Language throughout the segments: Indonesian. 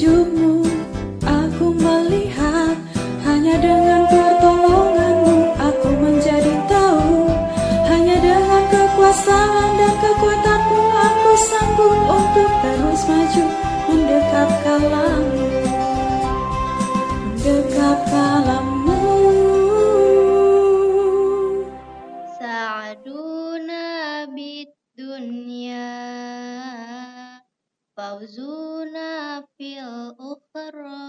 petunjukmu Aku melihat. Hanya dengan pertolonganmu Aku menjadi tahu. Hanya dengan kekuasaan dan kekuatanmu Aku sanggup untuk terus maju mendekap kalamu. Mendekap kalamu. Sa'aduna bid dunia. فوزنا في الأخرى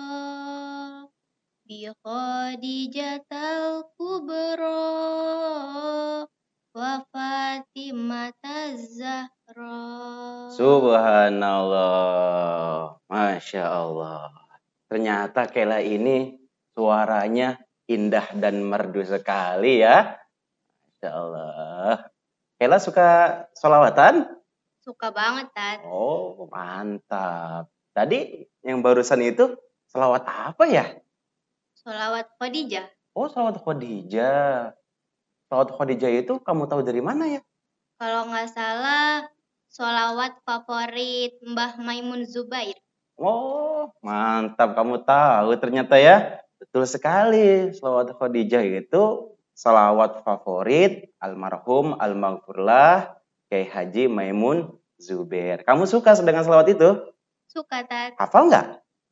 بخديجة الكبرى وفاطمة الزهراء Subhanallah. Masya Allah. Ternyata Kela ini suaranya indah dan merdu sekali ya. Masya Allah. Kela suka solawatan? Suka banget, Tat. Oh, mantap. Tadi yang barusan itu selawat apa ya? Solawat Khadijah. Oh, selawat Khadijah. Selawat Khadijah itu kamu tahu dari mana ya? Kalau nggak salah, solawat favorit Mbah Maimun Zubair. Oh, mantap kamu tahu ternyata ya. Betul sekali. Selawat Khadijah itu salawat favorit almarhum almaghfurlah Kiai Haji Maimun Zubair. Kamu suka dengan salawat itu? Suka, Tat. Hafal nggak?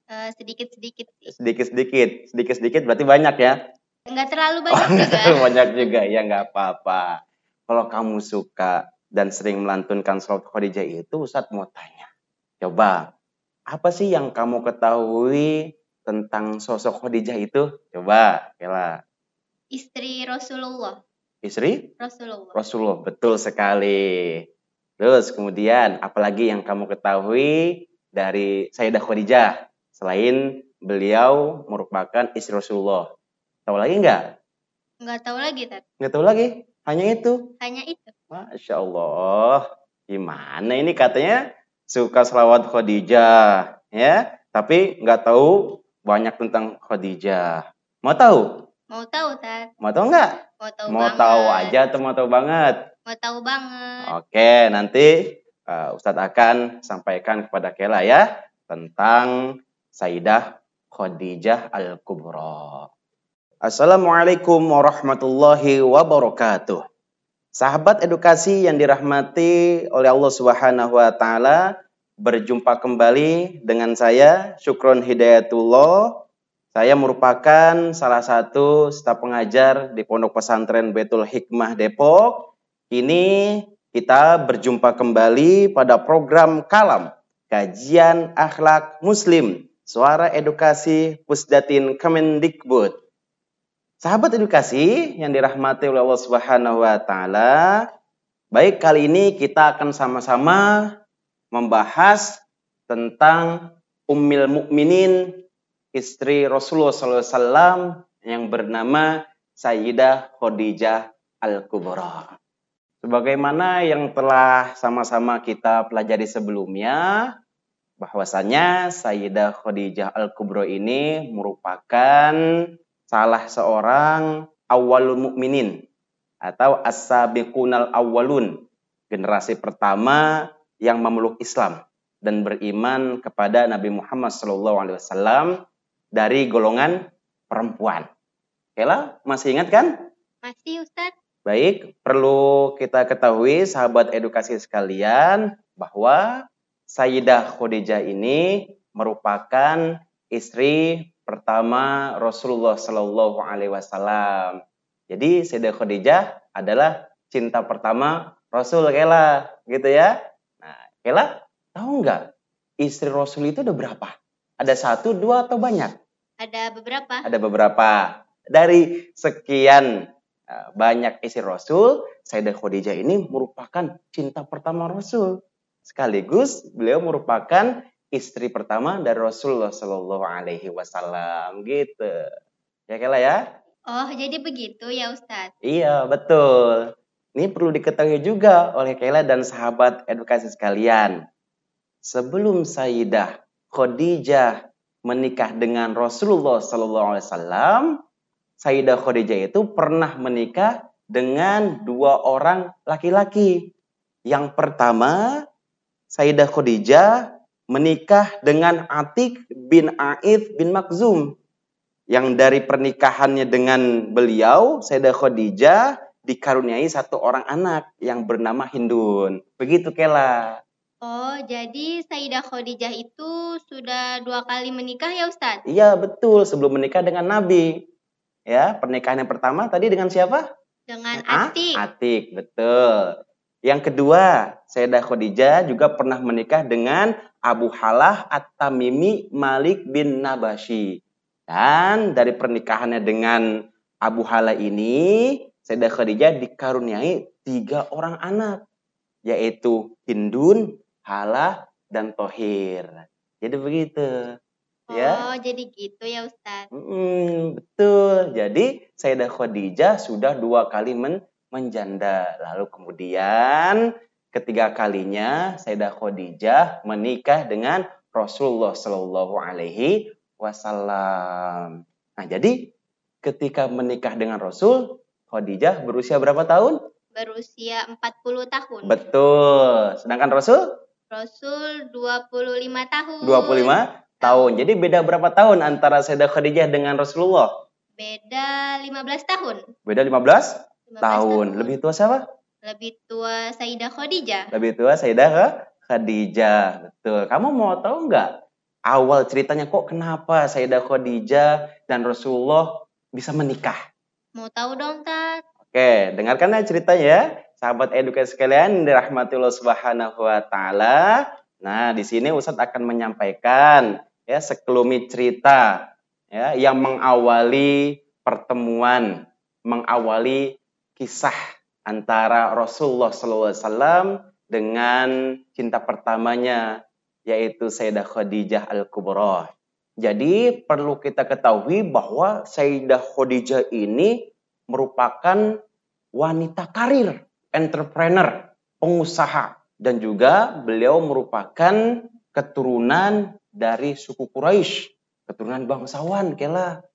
Eh, sedikit-sedikit. Sedikit-sedikit. Sedikit-sedikit berarti banyak ya? Nggak terlalu banyak juga. banyak juga. Ya nggak apa-apa. Kalau kamu suka dan sering melantunkan salawat Khadijah itu, Ustadz mau tanya. Coba, apa sih yang kamu ketahui tentang sosok Khadijah itu? Coba, Kela. Istri Rasulullah. Istri Rasulullah. Rasulullah, betul sekali. Terus kemudian, apalagi yang kamu ketahui dari Sayyidah Khadijah? Selain beliau merupakan istri Rasulullah. Tahu lagi nggak? Nggak tahu lagi, Tat. Nggak tahu lagi? Hanya itu? Hanya itu. Masya Allah. Gimana ini katanya suka selawat Khadijah. ya? Tapi nggak tahu banyak tentang Khadijah. Mau tahu? Mau tahu, Tat? Mau tahu nggak? Mau tahu Mau banget. tahu aja atau mau tahu banget? Mau tahu banget. Oke, nanti uh, Ustadz akan sampaikan kepada Kela ya tentang Sayyidah Khadijah Al-Kubra. Assalamualaikum warahmatullahi wabarakatuh. Sahabat edukasi yang dirahmati oleh Allah Subhanahu wa taala, berjumpa kembali dengan saya Syukron Hidayatullah. Saya merupakan salah satu staf pengajar di Pondok Pesantren Betul Hikmah Depok. Ini kita berjumpa kembali pada program Kalam, Kajian Akhlak Muslim, Suara Edukasi Pusdatin Kemendikbud. Sahabat edukasi yang dirahmati oleh Allah Subhanahu wa taala, baik kali ini kita akan sama-sama membahas tentang Ummul Mukminin istri Rasulullah SAW yang bernama Sayyidah Khadijah Al-Kubra. Sebagaimana yang telah sama-sama kita pelajari sebelumnya, bahwasanya Sayyidah Khadijah Al-Kubra ini merupakan salah seorang awalul mukminin atau as-sabiqunal awwalun, generasi pertama yang memeluk Islam dan beriman kepada Nabi Muhammad SAW dari golongan perempuan. Kela, masih ingat kan? Masih, Ustadz? Baik, perlu kita ketahui sahabat edukasi sekalian bahwa Sayyidah Khadijah ini merupakan istri pertama Rasulullah Shallallahu Alaihi Wasallam. Jadi Sayyidah Khadijah adalah cinta pertama Rasul Kela, gitu ya. Nah, Kela tahu nggak istri Rasul itu ada berapa? Ada satu, dua atau banyak? Ada beberapa. Ada beberapa. Dari sekian banyak istri Rasul, Sayyidah Khadijah ini merupakan cinta pertama Rasul. Sekaligus beliau merupakan istri pertama dari Rasulullah Shallallahu Alaihi Wasallam gitu. Ya Kela ya? Oh, jadi begitu ya Ustadz? Iya betul. Ini perlu diketahui juga oleh Kela dan sahabat edukasi sekalian. Sebelum Sayyidah Khadijah menikah dengan Rasulullah Shallallahu Alaihi Wasallam, Sayyidah Khadijah itu pernah menikah dengan dua orang laki-laki. Yang pertama, Sayyidah Khadijah menikah dengan Atik bin Aif bin Makzum. Yang dari pernikahannya dengan beliau, Sayyidah Khadijah, dikaruniai satu orang anak yang bernama Hindun. Begitu Kela. Oh, jadi Sayyidah Khadijah itu sudah dua kali menikah ya Ustadz? Iya betul, sebelum menikah dengan Nabi. Ya, pernikahan yang pertama tadi dengan siapa? Dengan Ah, Atik. Atik, betul. Yang kedua, Sayyidah Khadijah juga pernah menikah dengan Abu Halah At-Tamimi Malik bin Nabashi. Dan dari pernikahannya dengan Abu Halah ini, Sayyidah Khadijah dikaruniai tiga orang anak. Yaitu Hindun, Halah, dan Tohir. Jadi begitu. Ya. Oh, jadi gitu ya Ustadz. Mm, betul. Jadi Sayyidah Khadijah sudah dua kali men- menjanda. Lalu kemudian ketiga kalinya Sayyidah Khadijah menikah dengan Rasulullah Shallallahu Alaihi Wasallam. Nah, jadi ketika menikah dengan Rasul, Khadijah berusia berapa tahun? Berusia 40 tahun. Betul. Sedangkan Rasul Rasul 25 tahun. 25 tahun. Jadi beda berapa tahun antara Sayyidah Khadijah dengan Rasulullah? Beda 15 tahun. Beda 15 15 tahun. Lebih tua siapa? Lebih tua Sayyidah Khadijah. Lebih tua Sayyidah Kha- Khadijah. Betul. Kamu mau tahu nggak awal ceritanya kok kenapa Sayyidah Khadijah dan Rasulullah bisa menikah? Mau tahu dong, Tat? Oke, dengarkan ya ceritanya ya. Sahabat edukasi sekalian dirahmati Allah Subhanahu wa taala. Nah, di sini Ustadz akan menyampaikan ya sekelumit cerita ya yang mengawali pertemuan, mengawali kisah antara Rasulullah SAW dengan cinta pertamanya yaitu Sayyidah Khadijah Al-Kubra. Jadi perlu kita ketahui bahwa Sayyidah Khadijah ini merupakan wanita karir, entrepreneur, pengusaha dan juga beliau merupakan keturunan dari suku Quraisy, keturunan bangsawan kela.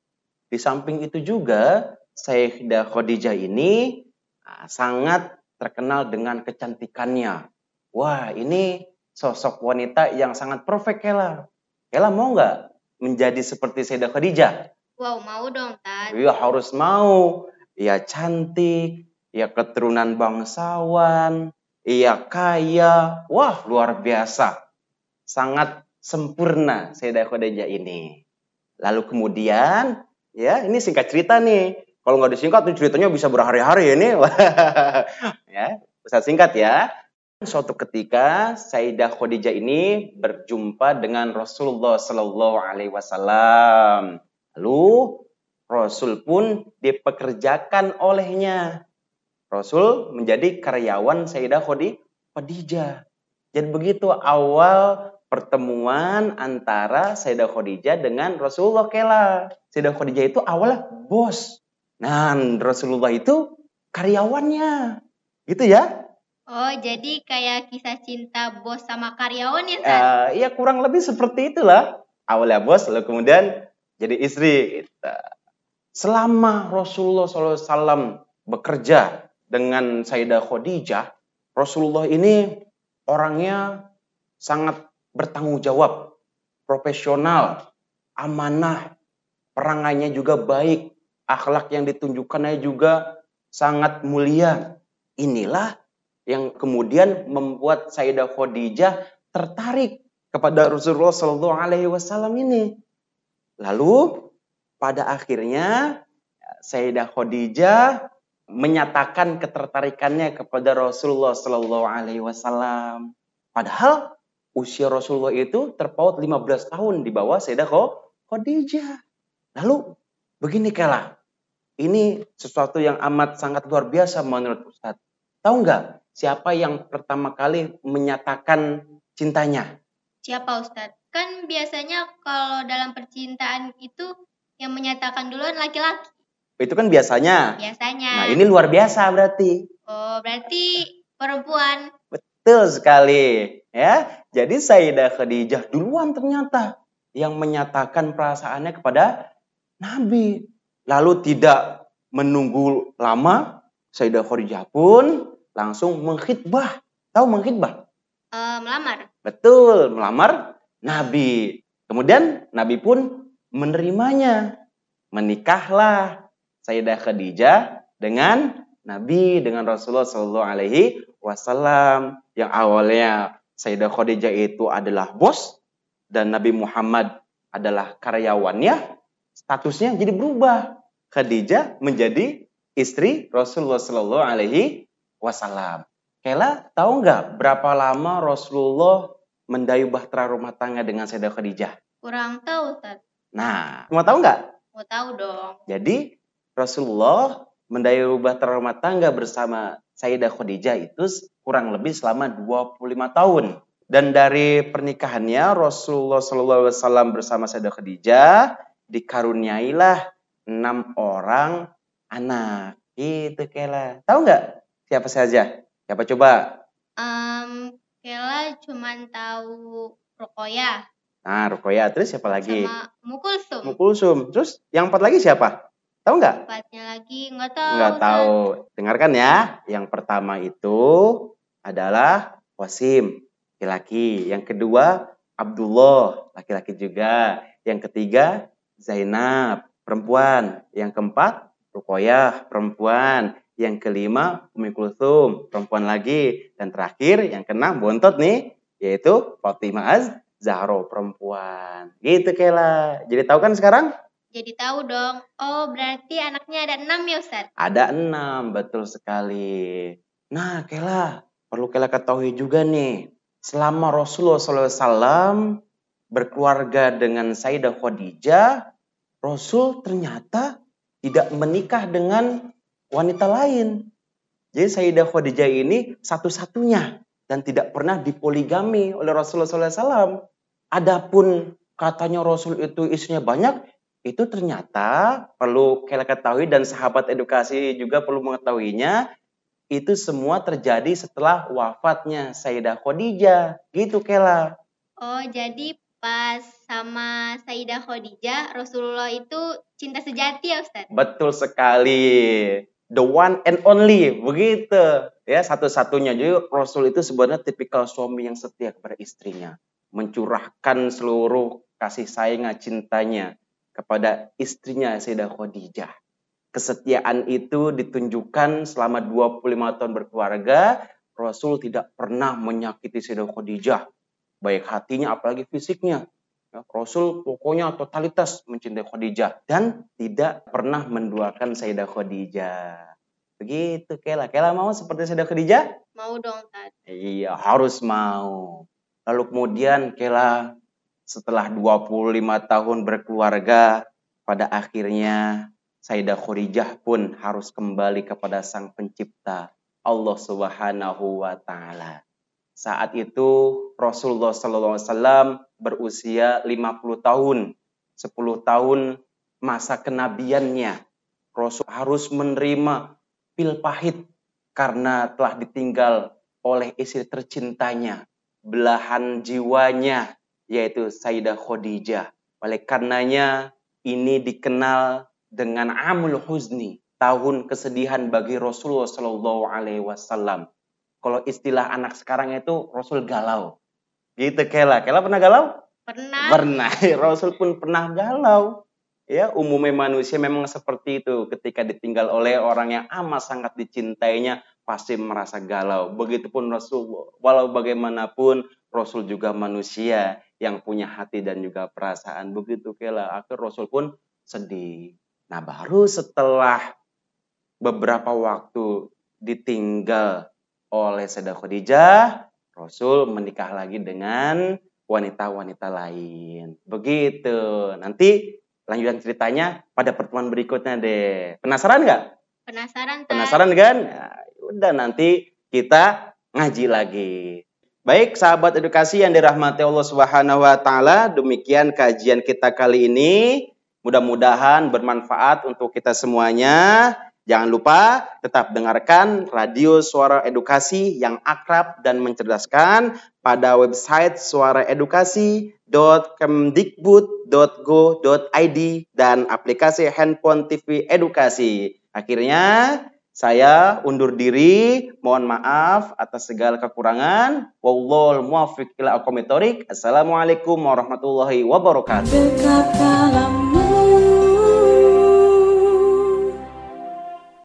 Di samping itu juga Sayyidah Khadijah ini ah, sangat terkenal dengan kecantikannya. Wah, ini sosok wanita yang sangat perfect Kela. Kela mau nggak menjadi seperti Sayyidah Khadijah? Wow, mau dong, Tat. Iya harus mau. Ia cantik, ia keturunan bangsawan, ia kaya. Wah luar biasa. Sangat sempurna Sayyidah Khadijah ini. Lalu kemudian, ya ini singkat cerita nih. Kalau nggak disingkat ceritanya bisa berhari-hari ini. ya, bisa singkat ya. Suatu ketika Sayyidah Khadijah ini berjumpa dengan Rasulullah Sallallahu Alaihi Wasallam. Lalu Rasul pun dipekerjakan olehnya. Rasul menjadi karyawan Sayyidah Khadi- Khadijah. Jadi begitu awal pertemuan antara Sayyidah Khadijah dengan Rasulullah Kela. Sayyidah Khadijah itu awalnya bos. Nah, Rasulullah itu karyawannya. Gitu ya. Oh, jadi kayak kisah cinta bos sama karyawan ya, Tat? Eh, ya kurang lebih seperti itulah. Awalnya bos, lalu kemudian jadi istri. Gitu. Selama Rasulullah SAW bekerja dengan Sayyidah Khadijah, Rasulullah ini orangnya sangat bertanggung jawab, profesional, amanah, perangannya juga baik, akhlak yang ditunjukkannya juga sangat mulia. Inilah yang kemudian membuat Sayyidah Khadijah tertarik kepada Rasulullah Shallallahu Alaihi Wasallam ini. Lalu pada akhirnya Sayyidah Khadijah menyatakan ketertarikannya kepada Rasulullah Shallallahu Alaihi Wasallam. Padahal usia Rasulullah itu terpaut 15 tahun di bawah Sayyidah Khadijah. Lalu begini kala, ini sesuatu yang amat sangat luar biasa menurut Ustadz. Tahu nggak siapa yang pertama kali menyatakan cintanya? Siapa, Ustadz? Kan biasanya kalau dalam percintaan itu yang menyatakan duluan laki-laki. Itu kan biasanya. Biasanya. Nah ini luar biasa berarti. Oh, berarti perempuan. Betul sekali. Ya, jadi Sayyidah Khadijah duluan ternyata yang menyatakan perasaannya kepada Nabi. Lalu tidak menunggu lama, Sayyidah Khadijah pun langsung mengkhidbah. Tahu mengkhidbah? Eh, melamar. Betul, melamar nabi. Kemudian nabi pun menerimanya. Menikahlah Sayyidah Khadijah dengan Nabi dengan Rasulullah Shallallahu Alaihi Wasallam yang awalnya Sayyidah Khadijah itu adalah bos dan Nabi Muhammad adalah karyawannya, statusnya jadi berubah. Khadijah menjadi istri Rasulullah Shallallahu Alaihi Wasallam. Kela tahu nggak berapa lama Rasulullah mendayu bahtera rumah tangga dengan Sayyidah Khadijah? Kurang tahu, Ustaz. Nah, mau tahu nggak? Mau tahu dong. Jadi Rasulullah mendayu bahtera rumah tangga bersama Sayyidah Khadijah itu kurang lebih selama 25 tahun. Dan dari pernikahannya Rasulullah SAW bersama Sayyidah Khadijah dikaruniailah enam orang anak. Gitu Kela. Tahu nggak siapa saja? Siapa coba? Um, Kela cuman tahu Rukoya Nah, Rukoya. Terus siapa lagi? sama Mukulsum. Mukulsum. Terus yang empat lagi siapa? Tahu nggak? Empatnya lagi nggak tahu. Nggak tahu. Dengarkan ya. Yang pertama itu adalah Wasim, laki-laki. Yang kedua Abdullah, laki-laki juga. Yang ketiga Zainab, perempuan. Yang keempat Rukoyah, perempuan. Yang kelima Umi Kulthum, perempuan lagi. Dan terakhir yang keenam bontot nih, yaitu Fatimah Az Zahro, perempuan. Gitu Kela. Jadi tahu kan sekarang? Jadi tahu dong. Oh, berarti anaknya ada enam ya, Ustaz? Ada enam, betul sekali. Nah, Kela, perlu Kela ketahui juga nih. Selama Rasulullah SAW berkeluarga dengan Sayyidah Khadijah, Rasul ternyata tidak menikah dengan wanita lain. Jadi Sayyidah Khadijah ini satu-satunya dan tidak pernah dipoligami oleh Rasulullah SAW. Adapun katanya Rasul itu istrinya banyak, itu ternyata perlu kita ketahui dan sahabat edukasi juga perlu mengetahuinya, itu semua terjadi setelah wafatnya Sayyidah Khadijah. Gitu Kela. Oh, jadi pas sama Sayyidah Khadijah, Rasulullah itu cinta sejati ya, Ustaz? Betul sekali. The one and only, begitu. Ya, satu-satunya. Jadi Rasul itu sebenarnya tipikal suami yang setia kepada istrinya. Mencurahkan seluruh kasih sayang cintanya kepada istrinya Sayyidah Khadijah. Kesetiaan itu ditunjukkan selama 25 tahun berkeluarga. Rasul tidak pernah menyakiti Sayyidah Khadijah. Baik hatinya apalagi fisiknya. Ya, Rasul pokoknya totalitas mencintai Khadijah dan tidak pernah menduakan Sayyidah Khadijah. Begitu Kela. Kela mau seperti Sayyidah Khadijah? Mau dong, Ustaz. Iya, harus mau. Lalu kemudian Kela setelah 25 tahun berkeluarga, pada akhirnya Sayyidah Khadijah pun harus kembali kepada Sang Pencipta Allah Subhanahu wa taala. Saat itu Rasulullah sallallahu alaihi wasallam berusia 50 tahun. 10 tahun masa kenabiannya. Rasul harus menerima pil pahit karena telah ditinggal oleh istri tercintanya, belahan jiwanya yaitu Sayyidah Khadijah. Oleh karenanya ini dikenal dengan Amul Huzni, tahun kesedihan bagi Rasulullah Shallallahu Alaihi Wasallam. Kalau istilah anak sekarang itu Rasul galau. Gitu Kela. Kela pernah galau? Pernah. Pernah. Rasul pun pernah galau. Ya, umumnya manusia memang seperti itu. Ketika ditinggal oleh orang yang amat sangat dicintainya, pasti merasa galau. Begitupun Rasul, walau bagaimanapun, Rasul juga manusia yang punya hati dan juga perasaan. Begitu Kela. Akhir Rasul pun sedih. Nah, baru setelah beberapa waktu ditinggal oleh Sayyidah Khadijah, Rasul menikah lagi dengan wanita-wanita lain. Begitu. Nanti lanjutan ceritanya pada pertemuan berikutnya deh. Penasaran nggak? Penasaran, Ustaz? Penasaran kan? Ya, udah nanti kita ngaji lagi. Baik, sahabat edukasi yang dirahmati Allah Subhanahu wa taala, demikian kajian kita kali ini. Mudah-mudahan bermanfaat untuk kita semuanya. Jangan lupa tetap dengarkan radio Suara Edukasi yang akrab dan mencerdaskan pada website suaraedukasi.kemdikbud.go.id dan aplikasi handphone TV Edukasi. Akhirnya, Saya undur diri, mohon maaf atas segala kekurangan. Wallahul muwaffiq ila aqwamit. Assalamualaikum warahmatullahi wabarakatuh.